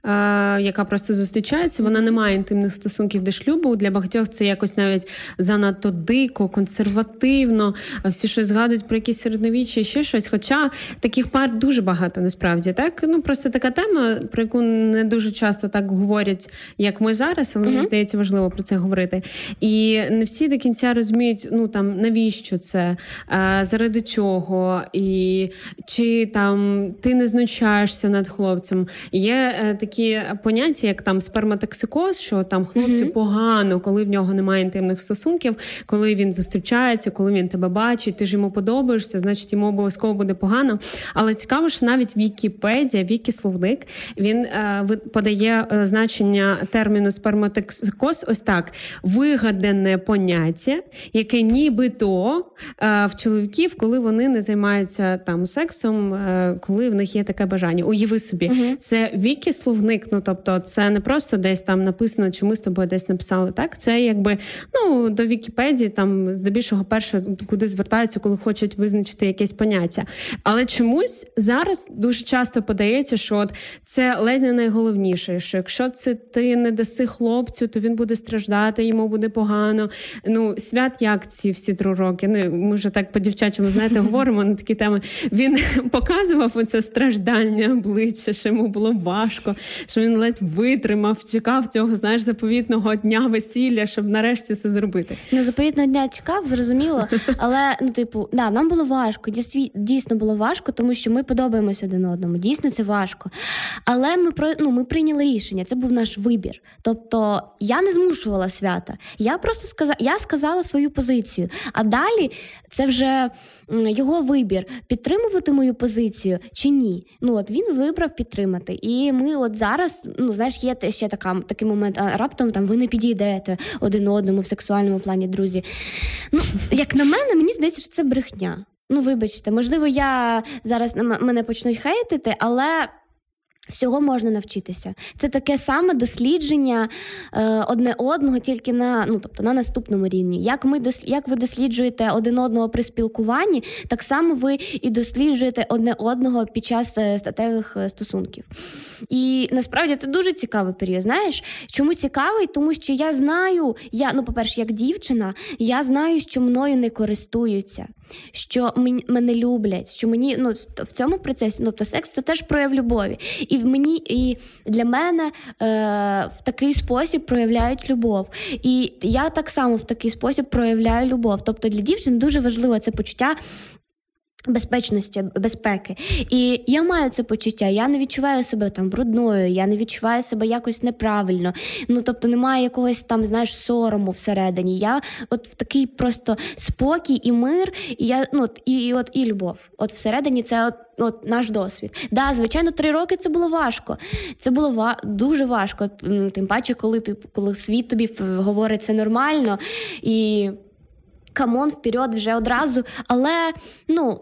яка просто зустрічається, вона не має інтимних стосунків до шлюбу. Для багатьох це якось навіть занадто дико, консервативно. Всі щось згадують про якісь середньовіччя, і ще щось. Хоча таких пар дуже багато насправді. Так ну просто така тема, про яку не дуже часто так говорять, як ми зараз, але мені Мгм. здається важливо про це говорити. І не всі до кінця розуміють, ну там навіщо це, е, заради чого, і чи там ти не знущаєшся над хлопцем. Є е, такі поняття, як там сперматоксикоз, що там хлопцю Мгм. погано, коли в нього немає інтимних стосунків, коли він зустрічається, коли він тебе бачить, ти ж йому подобаєшся, значить йому обов'язково буде погано. Але цікаво, що навіть Вікіпедія, Вікісловник, він е, подає е, значення терміну сперматоксикоз ось так: вигадане поняття, яке нібито е, в чоловіків, коли вони не займаються там сексом, е, коли в них є таке бажання. Уяви собі, Мгм. це вікі-словник, ну тобто, це не просто десь там написано, чи ми з тобою десь написали. Так, це якби ну до Вікіпедії, там здебільшого перше, куди звертаються, коли хочуть визначити якесь поняття. Але чомусь зараз дуже часто подається, що от це ледь не найголовніше, що якщо це ти не даси хлопцю, то він буде страждати, йому буде погано. Ну, свят як ці всі три роки. Ну ми вже так по дівчачому знаєте, говоримо на такі теми. Він показував оце страждання обличчя, що йому було важко, що він ледь витримав, чекав цього, знаєш, заповітного дня весілля, щоб нарешті це зробити. Ну, заповітного дня чекав, зрозуміло. Але ну, типу, да, нам було важко. Дійсно було важко, тому що ми подобаємося один одному. Дійсно, це важко. Але ми ну, ми прийняли рішення. Це був наш вибір. Тобто я не змушувала свята. Я просто сказала, я сказала свою позицію. А далі це вже його вибір підтримувати мою позицію чи ні. Ну от він вибрав підтримати. І ми от зараз, ну знаєш, є ще така такий момент. А раптом там ви не підійдете один одному в сексуальному плані, друзі. Ну, як на мене, мені здається, що це брехня. Ну, вибачте, можливо, я зараз мене почнуть хейтити, але. Всього можна навчитися. Це таке саме дослідження е, одне одного, тільки на ну тобто на наступному рівні. Як ми як ви досліджуєте один одного при спілкуванні, так само ви і досліджуєте одне одного під час е, статевих е, стосунків. І насправді це дуже цікавий період. Знаєш, чому цікавий? Тому що я знаю, я ну, по-перше, як дівчина, я знаю, що мною не користуються, що мен- мене люблять, що мені ну в цьому процесі, тобто секс це теж прояв любові. І мені, і для мене е, в такий спосіб проявляють любов. І я так само в такий спосіб проявляю любов. Тобто для дівчин дуже важливо це почуття Безпечності, безпеки. І я маю це почуття. Я не відчуваю себе там брудною, я не відчуваю себе якось неправильно. Ну тобто немає якогось там, знаєш, сорому всередині. Я от в такий просто спокій і мир, і я ну і, і от і любов. От всередині це от. От наш досвід. Да, звичайно, три роки це було важко. Це було ва- дуже важко. Тим паче, коли ти коли світ тобі говорить це нормально і come on вперед вже одразу. Але ну.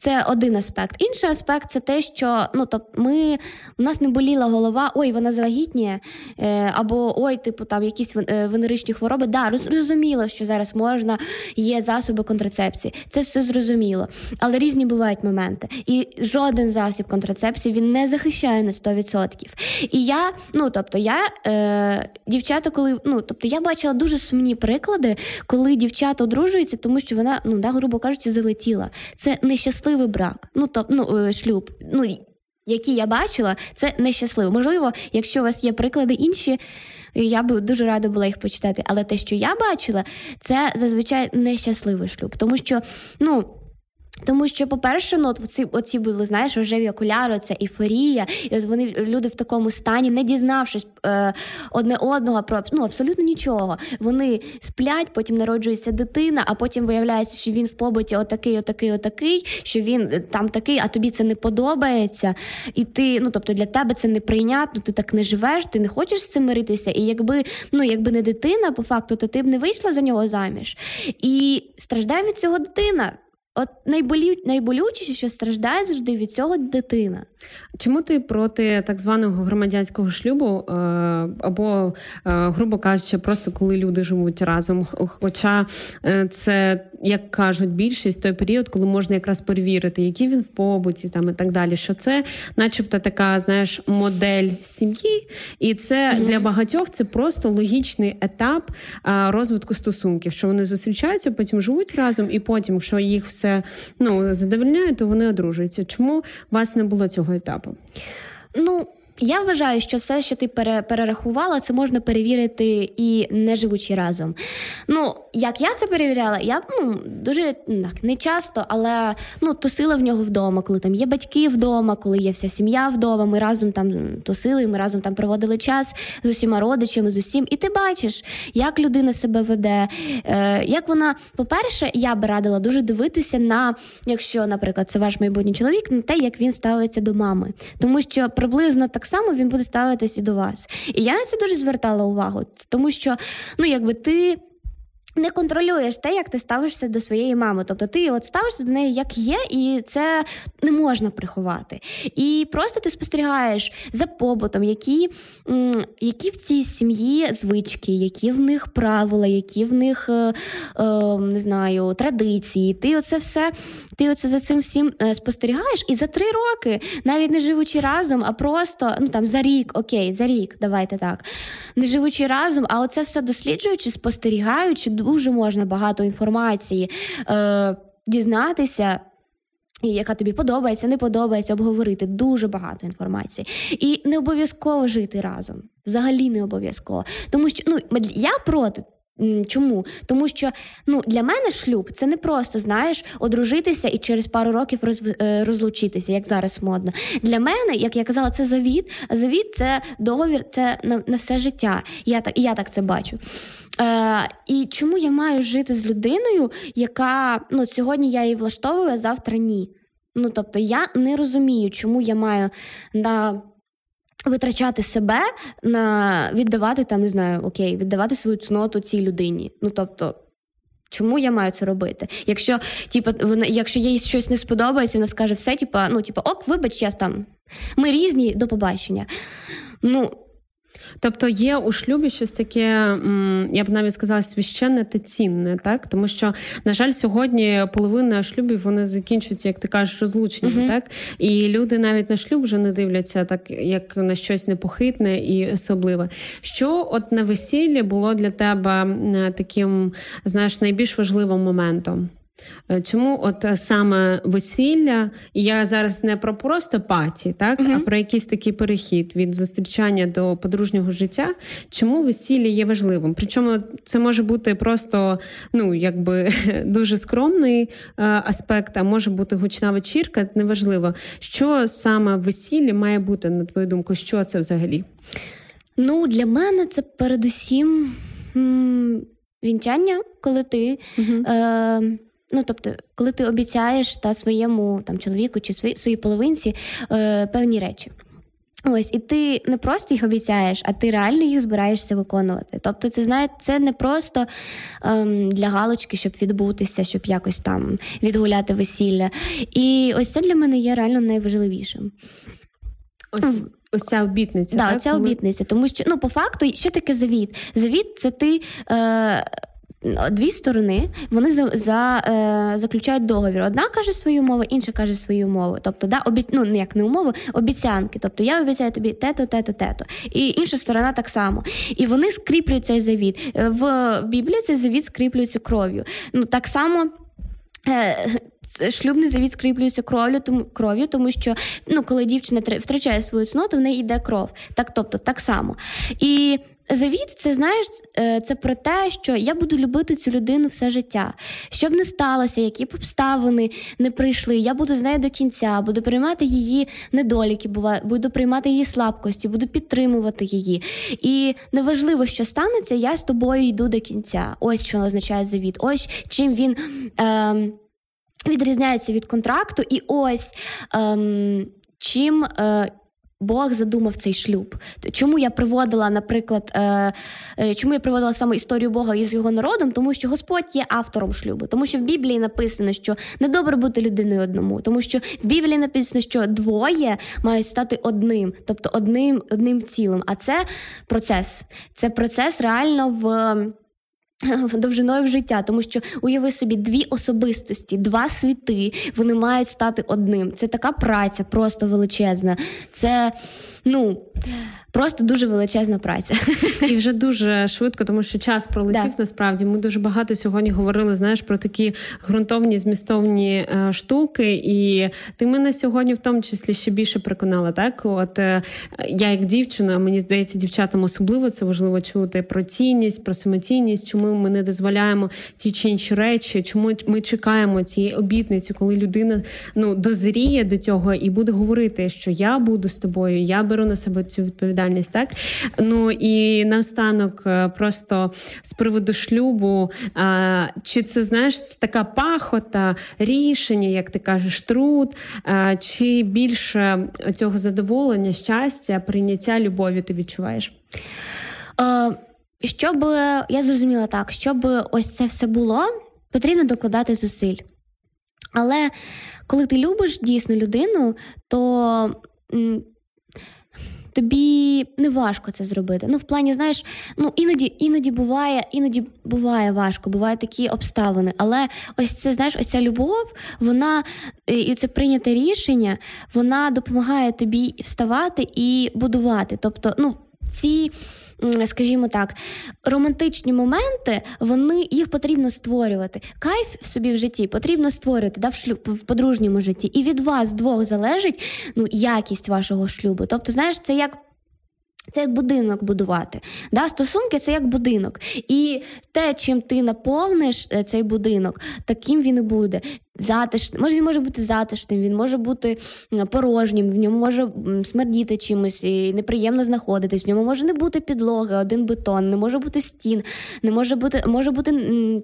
Це один аспект. Інший аспект це те, що ну тобто ми у нас не боліла голова, ой, вона завагітніє, е, або ой, типу там якісь е, венеричні хвороби. Да, зрозуміло, що зараз можна, є засоби контрацепції. Це все зрозуміло. Але різні бувають моменти. І жоден засіб контрацепції він не захищає на 100%. І я, ну тобто, я е, дівчата, коли ну тобто я бачила дуже сумні приклади, коли дівчата одружуються, тому що вона, ну да, грубо кажучи, залетіла. Це нещасливий брак, ну то ну е, шлюб. Ну які я бачила, це нещасливо. Можливо, якщо у вас є приклади інші, я би дуже рада була їх почитати. Але те, що я бачила, це зазвичай нещасливий шлюб, тому що ну. Тому що, по-перше, ну от оці, оці були, знаєш, рожеві окуляри, це ейфорія, і от вони люди в такому стані, не дізнавшись е, одне одного про ну абсолютно нічого. Вони сплять, потім народжується дитина, а потім виявляється, що він в побуті отакий, отакий, отакий, що він е, там такий, а тобі це не подобається. І ти, ну тобто для тебе це неприйнятно, ти так не живеш, ти не хочеш з цим миритися. І якби ну, якби не дитина, по факту, то ти б не вийшла за нього заміж. І страждає від цього дитина. От найболю... найболючіше, що страждає завжди від цього дитина. Чому ти проти так званого громадянського шлюбу, е, або, е, грубо кажучи, просто коли люди живуть разом? Хоча е, це, як кажуть, більшість той період, коли можна якраз перевірити, який він в побуті, там і так далі, що це, начебто, така знаєш, модель сім'ї, і це mm-hmm. для багатьох це просто логічний етап розвитку стосунків, що вони зустрічаються, потім живуть разом, і потім, що їх все ну задовольняє, то вони одружуються. Чому у вас не було цього етапу? Ну я вважаю, що все, що ти перерахувала, це можна перевірити і не живучи разом. Ну, як я це перевіряла, я ну, дуже так, не часто, але ну, тусила в нього вдома, коли там є батьки вдома, коли є вся сім'я вдома. Ми разом там тусили, ми разом там проводили час з усіма родичами, з усім. І ти бачиш, як людина себе веде. Е, Як вона, по-перше, я би радила дуже дивитися на, якщо, наприклад, це ваш майбутній чоловік, на те, як він ставиться до мами. Тому що приблизно так само він буде ставитись і до вас. І я на це дуже звертала увагу, тому що ну, якби ти. Не контролюєш те, як ти ставишся до своєї мами. Тобто ти от ставишся до неї як є, і це не можна приховати. І просто ти спостерігаєш за побутом, які які в цій сім'ї звички, які в них правила, які в них е, е, не знаю, традиції. Ти оце все, ти оце за цим всім е, спостерігаєш. І за три роки, навіть не живучи разом, а просто ну там за рік, окей, за рік, давайте так, не живучи разом, а оце все досліджуючи, спостерігаючи дуже можна багато інформації е, дізнатися. Яка тобі подобається, не подобається, обговорити дуже багато інформації. І не обов'язково жити разом. Взагалі не обов'язково. Тому що ну, я проти Чому? Тому що ну, для мене шлюб це не просто знаєш одружитися і через пару років роз, е, розлучитися, як зараз модно. Для мене, як я казала, це завіт. Завіт це договір, це на на все життя. Я так я так це бачу. Е, І чому я маю жити з людиною, яка ну, сьогодні я її влаштовую, а завтра ні? Ну тобто я не розумію, чому я маю на Витрачати себе на віддавати там, не знаю, окей, віддавати свою цноту цій людині. Ну тобто, чому я маю це робити? Якщо типа, вона, якщо їй щось не сподобається, вона скаже все, типа, ну, типа, ок, вибач, я там. Ми різні до побачення. Ну, Тобто є у шлюбі щось таке, я б навіть сказала, священне та цінне, так? Тому що, на жаль, сьогодні половина шлюбів вони закінчуються, як ти кажеш, розлученнями, uh-huh. так? І люди навіть на шлюб вже не дивляться так, як на щось непохитне і особливе. Що от на весіллі було для тебе таким, знаєш, найбільш важливим моментом? Е, чому от е, саме весілля, я зараз не про просто паті, так uh-huh. а про якийсь такий перехід від зустрічання до подружнього життя. Чому весілля є важливим? Причому це може бути просто ну якби дуже скромний е, аспект, а може бути гучна вечірка. Неважливо, що саме в весіллі має бути на твою думку, що це взагалі? Ну для мене це передусім м- вінчання, коли ти. Uh-huh. Е- Ну, тобто, коли ти обіцяєш та своєму там чоловіку чи своїй своїй половинці е, певні речі. Ось, і ти не просто їх обіцяєш, а ти реально їх збираєшся виконувати. Тобто, це знає, це не просто ем, для галочки, щоб відбутися, щоб якось там відгуляти весілля. І ось це для мене є реально найважливішим. Ось ось ця обітниця. Да, так? ця обітниця. Тому що ну, по факту, що таке завіт? Завіт це ти. Е, Дві сторони вони за, за е, заключають договір. Одна каже свою мову, інша каже свою мову. Тобто, да, обі... ну, як не умови, обіцянки. Тобто я обіцяю тобі тето, тето, тето. І інша сторона так само. І вони скріплюють цей завіт. Е, в Біблії цей завіт скріплюється кров'ю. Ну так само. Е, шлюбний завіт скріплюється кров'ю, тому кров'ю, тому що ну, коли дівчина втрачає свою цноту, в неї йде кров. Так, тобто, так само. І Завіт, це знаєш, е, це про те, що я буду любити цю людину все життя. Щоб не сталося, які б обставини не прийшли. Я буду з нею до кінця, буду приймати її недоліки, буду приймати її слабкості, буду підтримувати її. І неважливо, що станеться, я з тобою йду до кінця. Ось що означає завіт. Ось чим він. Е- Відрізняється від контракту, і ось ем, чим е, Бог задумав цей шлюб. Чому я приводила, наприклад, е, е, чому я приводила саме історію Бога із його народом? Тому що Господь є автором шлюбу, тому що в Біблії написано, що не добре бути людиною одному, тому що в Біблії написано, що двоє мають стати одним, тобто одним одним цілим. А це процес. Це процес реально в. Довжиною в життя, тому що уяви собі дві особистості, два світи, вони мають стати одним. Це така праця, просто величезна. Це ну просто дуже величезна праця. І вже дуже швидко, тому що час пролетів. Насправді ми дуже багато сьогодні говорили. Знаєш про такі ґрунтовні змістовні е, штуки, і ти мене сьогодні в тому числі ще більше переконала. Так, от е, я як дівчина, мені здається, дівчатам особливо це важливо чути про цінність, про самоцінність, чому ми не дозволяємо ті чи інші речі, чому ми чекаємо цієї обітниці, коли людина ну дозріє до цього і буде говорити, що я буду з тобою, я беру на себе цю відповідальність. Так ну і наостанок, е, просто з приводу шлюбу, чи це знаєш така пахота, рішення, як ти кажеш, труд, чи більше цього задоволення, щастя, прийняття любові ти відчуваєш? Е, щоб я зрозуміла так, щоб ось це все було, потрібно докладати зусиль. Але коли ти любиш дійсно людину, то тобі не важко це зробити. Ну, в плані, знаєш, ну іноді іноді буває, іноді буває важко, бувають такі обставини. Але ось це, знаєш, ось любов, вона і це прийняте рішення, вона допомагає тобі вставати і будувати. Тобто, ну, ці скажімо так, романтичні моменти, вони їх потрібно створювати. Кайф в собі в житті потрібно створювати да, в шлюб в подружньому житті. І від вас двох залежить ну, якість вашого шлюбу. Тобто, знаєш, це як. Це як будинок будувати. Да? Стосунки це як будинок. І те, чим ти наповниш е, цей будинок, таким він і буде затишним. Може, він може бути затишним, він може бути порожнім, в ньому може смердіти чимось, і неприємно знаходитись. В ньому може не бути підлоги, один бетон, не може бути стін, не може бути, може бути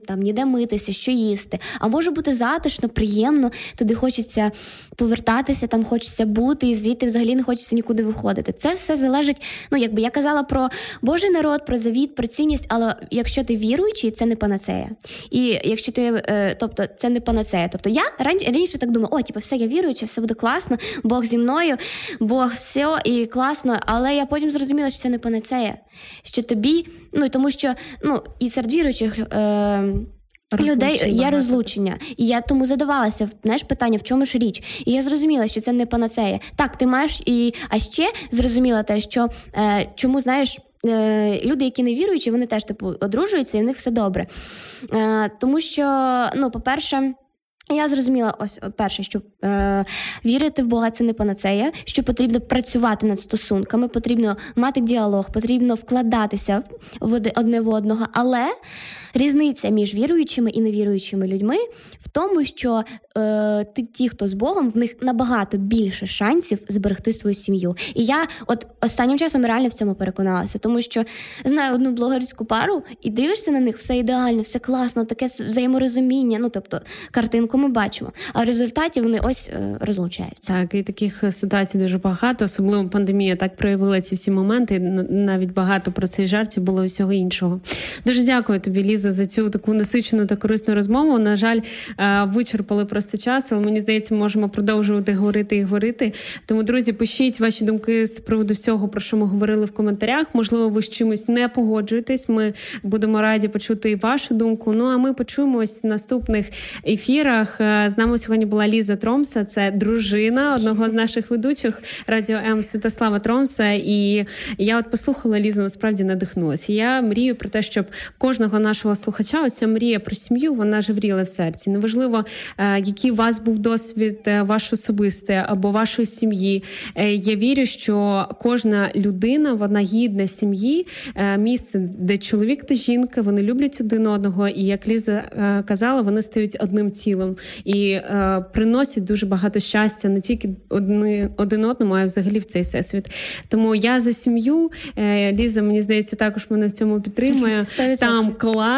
там ніде митися, що їсти. А може бути затишно, приємно. Туди хочеться повертатися, там хочеться бути, і звідти взагалі не хочеться нікуди виходити. Це все залежить. Ну, якби я казала про Божий народ, про завіт, про цінність, але якщо ти віруючий, це не панацея. І якщо ти, е, тобто, це не панацея. Тобто я раніше так думала, о, типу, все, я віруюча, все буде класно, Бог зі мною, Бог все і класно. Але я потім зрозуміла, що це не панацея. Що тобі, ну тому що ну, і серед віруючих. Е- Людей є розлучення, і я тому задавалася знаєш, питання, в чому ж річ. І я зрозуміла, що це не панацея. Так, ти маєш і а ще зрозуміла те, що е, чому знаєш. Е, люди, які не віруючі, вони теж типу одружуються, і в них все добре. Е, тому що, ну, по-перше, Я зрозуміла, ось перше, що е, вірити в Бога це не панацея, що потрібно працювати над стосунками, потрібно мати діалог, потрібно вкладатися в одне в одного. Але різниця між віруючими і невіруючими людьми в тому, що е, ті, хто з Богом, в них набагато більше шансів зберегти свою сім'ю. І я от останнім часом реально в цьому переконалася, тому що знаю одну блогерську пару і дивишся на них, все ідеально, все класно, таке взаєморозуміння. Ну тобто картинку ми бачимо. А в результаті вони ось е, розлучаються. Так, і таких ситуацій дуже багато, особливо пандемія так проявила ці всі моменти. Навіть багато про цей жартів було всього іншого. Дуже дякую тобі, Ліза, за цю таку насичену та корисну розмову. На жаль, е, вичерпали просто час, але мені здається, можемо продовжувати говорити і говорити. Тому, друзі, пишіть ваші думки з приводу всього, про що ми говорили в коментарях. Можливо, ви з чимось не погоджуєтесь. Ми будемо раді почути вашу думку. Ну а ми почуємось в наступних ефірах. Е, з нами сьогодні була Ліза Тромса, це дружина одного з наших ведучих радіо М Святослава Тромса. І я от послухала Лізу, насправді надихнулася. Я мрію про те, щоб кожного нашого слухача оця мрія про сім'ю вона живріла в серці. Неважливо, е, який у вас був досвід, е, ваш особистий або вашої сім'ї. Я вірю, що кожна людина вона гідна сім'ї, місце, де чоловік та жінка вони люблять один одного, і як Ліза казала, вони стають одним цілим і е, приносять дуже багато щастя не тільки один одному, а й взагалі в цей всесвіт. Тому я за сім'ю е, Ліза, мені здається, також мене в цьому підтримує. 100%. Там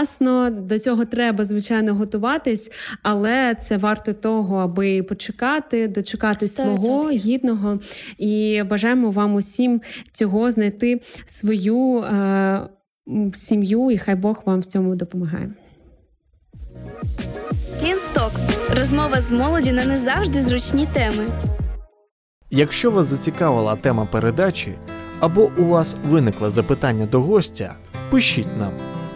класно, до цього треба звичайно готуватись, але це варто того, аби почекати, дочекати свого гідного. І бажаємо вам усім цього знайти свою е, сім'ю, і хай Бог вам в цьому допомагає. Тінсток розмова з молоді на не завжди зручні теми. Якщо вас зацікавила тема передачі або у вас виникло запитання до гостя, пишіть нам